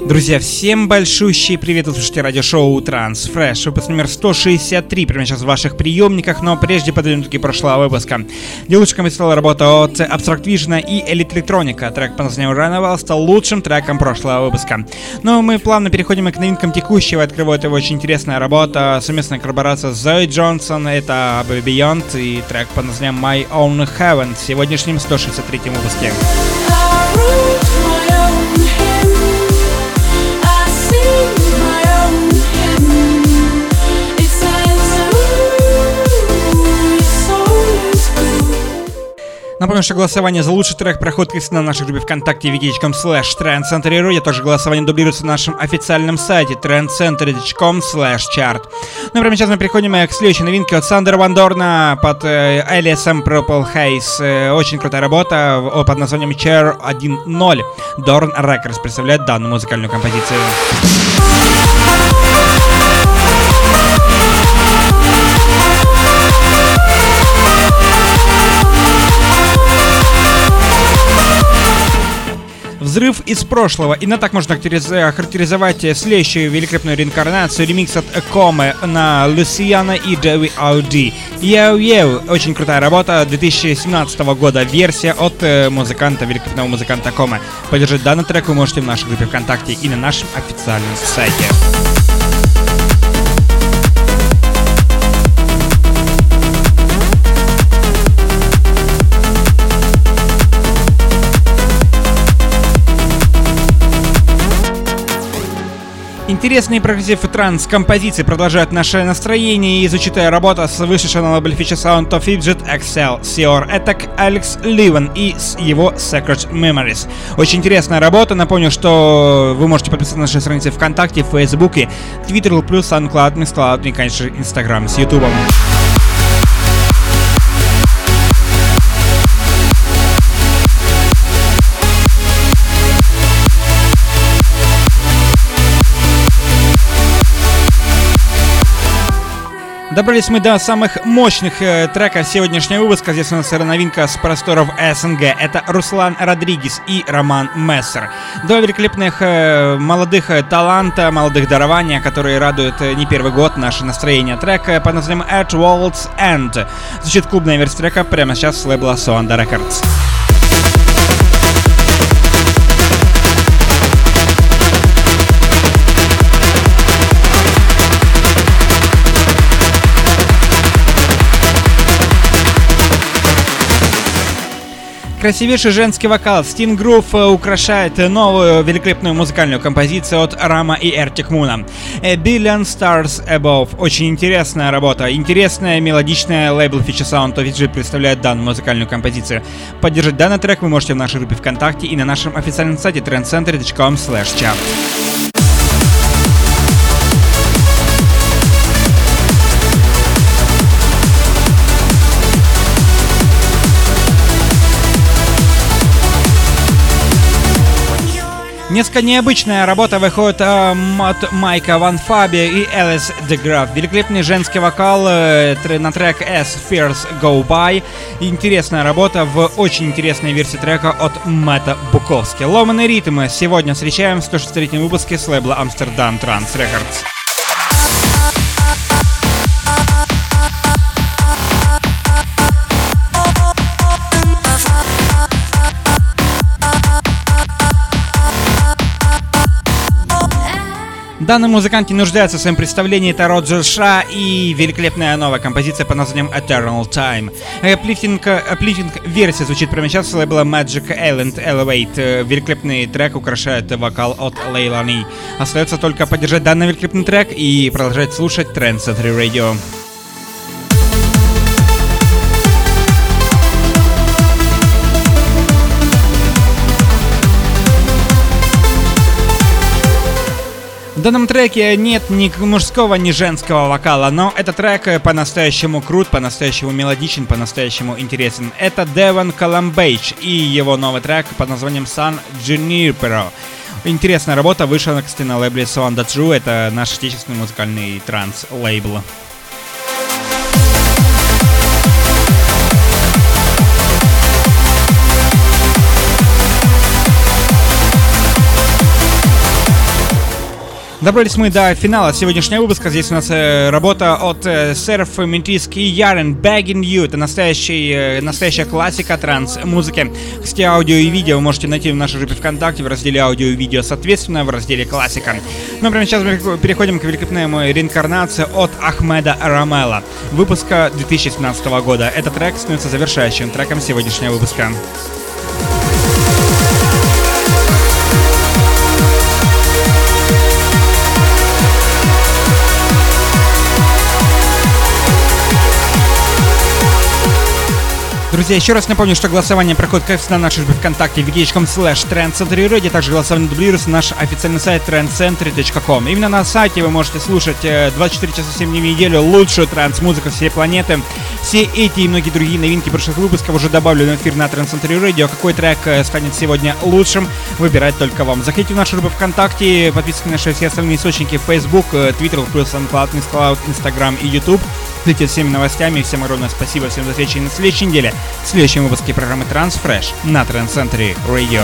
Друзья, всем большущий привет, вы слушаете радиошоу Transfresh, выпуск номер 163, прямо сейчас в ваших приемниках, но прежде подведем итоги прошлого выпуска. Девушками стала работа от Abstract Vision и Elite Electronica, трек по названию Runavel стал лучшим треком прошлого выпуска. Но мы плавно переходим к новинкам текущего, открывает его очень интересная работа, совместная корпорация Зои Джонсон, это Beyond и трек по названием My Own Heaven в сегодняшнем 163 выпуске. Напомню, что голосование за лучший трек проходит на нашей группе ВКонтакте wiki.com slash trendcenter.ru, а также голосование дублируется на нашем официальном сайте trendcenter.com slash chart. Ну и прямо сейчас мы переходим к следующей новинке от Сандера Вандорна под э, LSM Purple Haze. Э, очень крутая работа под названием Chair 1.0. Dorn Records представляет данную музыкальную композицию. Взрыв из прошлого. Именно так можно охарактеризовать следующую великолепную реинкарнацию ремикс от Комы на Luciana и Joey Audi. Yo Yo. Очень крутая работа 2017 года. Версия от э, музыканта, великолепного музыканта Комы. Поддержать данный трек вы можете в нашей группе ВКонтакте и на нашем официальном сайте. Интересные прогрессив и транс композиции продолжают наше настроение и зачитая работа с вышедшего на лейбле Future Sound of Egypt Excelsior. Это Alex Leavon и его Secret Memories. Очень интересная работа. Напомню, что вы можете подписаться на наши страницы ВКонтакте, Фейсбуке, Твиттер, плюс SoundCloud, MixCloud и, конечно, Инстаграм с Ютубом. Добрались мы до самых мощных э, треков сегодняшнего выпуска. Здесь у нас новинка с просторов СНГ. Это Руслан Родригес и Роман Мессер. Два великолепных э, молодых э, таланта, молодых дарования, которые радуют э, не первый год наше настроение. Трек э, под названием At World's End. Звучит клубная версия трека прямо сейчас с лейбла Soanda Records. Красивейший женский вокал Steam Groove э, украшает новую великолепную музыкальную композицию от Рама и Эртик Муна. A Billion Stars Above. Очень интересная работа. Интересная, мелодичная лейбл Feature Sound of представляет данную музыкальную композицию. Поддержать данный трек вы можете в нашей группе ВКонтакте и на нашем официальном сайте trendcenter.com chart. Несколько необычная работа выходит э, от Майка Ван Фаби и Элис Деграф. Великолепный женский вокал э, на трек S Fears Go By. Интересная работа в очень интересной версии трека от Мэтта Буковски. Ломаные ритмы. Сегодня встречаем в 163 выпуске с лейбла Amsterdam Trans Records. Данный музыкант не нуждается в своем представлении, это Роджер Ша и великолепная новая композиция под названием Eternal Time. Uplifting, uplifting версия звучит прямо сейчас с лейбла Magic Island Elevate. Великолепный трек украшает вокал от Лейлани. Остается только поддержать данный великолепный трек и продолжать слушать Trend Century Radio. Данном треке нет ни мужского, ни женского вокала, но этот трек по-настоящему крут, по-настоящему мелодичен, по-настоящему интересен. Это Девон Коломбейдж и его новый трек под названием Sun Junipero. Интересная работа вышла, кстати, на лейбле Sonda True, это наш отечественный музыкальный транс-лейбл. Добрались мы до финала сегодняшнего выпуска. Здесь у нас э, работа от э, Серф, Ментиск и Ярен Begging You. Это настоящий, э, настоящая классика транс-музыки. Кстати, аудио и видео вы можете найти в нашей группе ВКонтакте в разделе аудио и видео, соответственно, в разделе классика. Ну, прямо сейчас мы переходим к великолепной реинкарнации от Ахмеда Рамела, выпуска 2017 года. Этот трек становится завершающим треком сегодняшнего выпуска. Друзья, еще раз напомню, что голосование проходит как на нашей группе ВКонтакте wiki.com slash trendcentry также голосование дублируется на наш официальный сайт trendcentry.com. Именно на сайте вы можете слушать 24 э, часа 7 дней в неделю лучшую транс-музыку всей планеты. Все эти и многие другие новинки прошлых выпусков уже добавлены в эфир на Trend Center Radio. Какой трек э, станет сегодня лучшим, выбирать только вам. Заходите в нашу группу ВКонтакте, подписывайтесь на наши все остальные источники Facebook, э, Twitter, плюс SoundCloud, Instagram и YouTube. Следите всеми новостями. Всем огромное спасибо всем за встречи на следующей неделе в следующем выпуске программы Transfresh на Center Radio.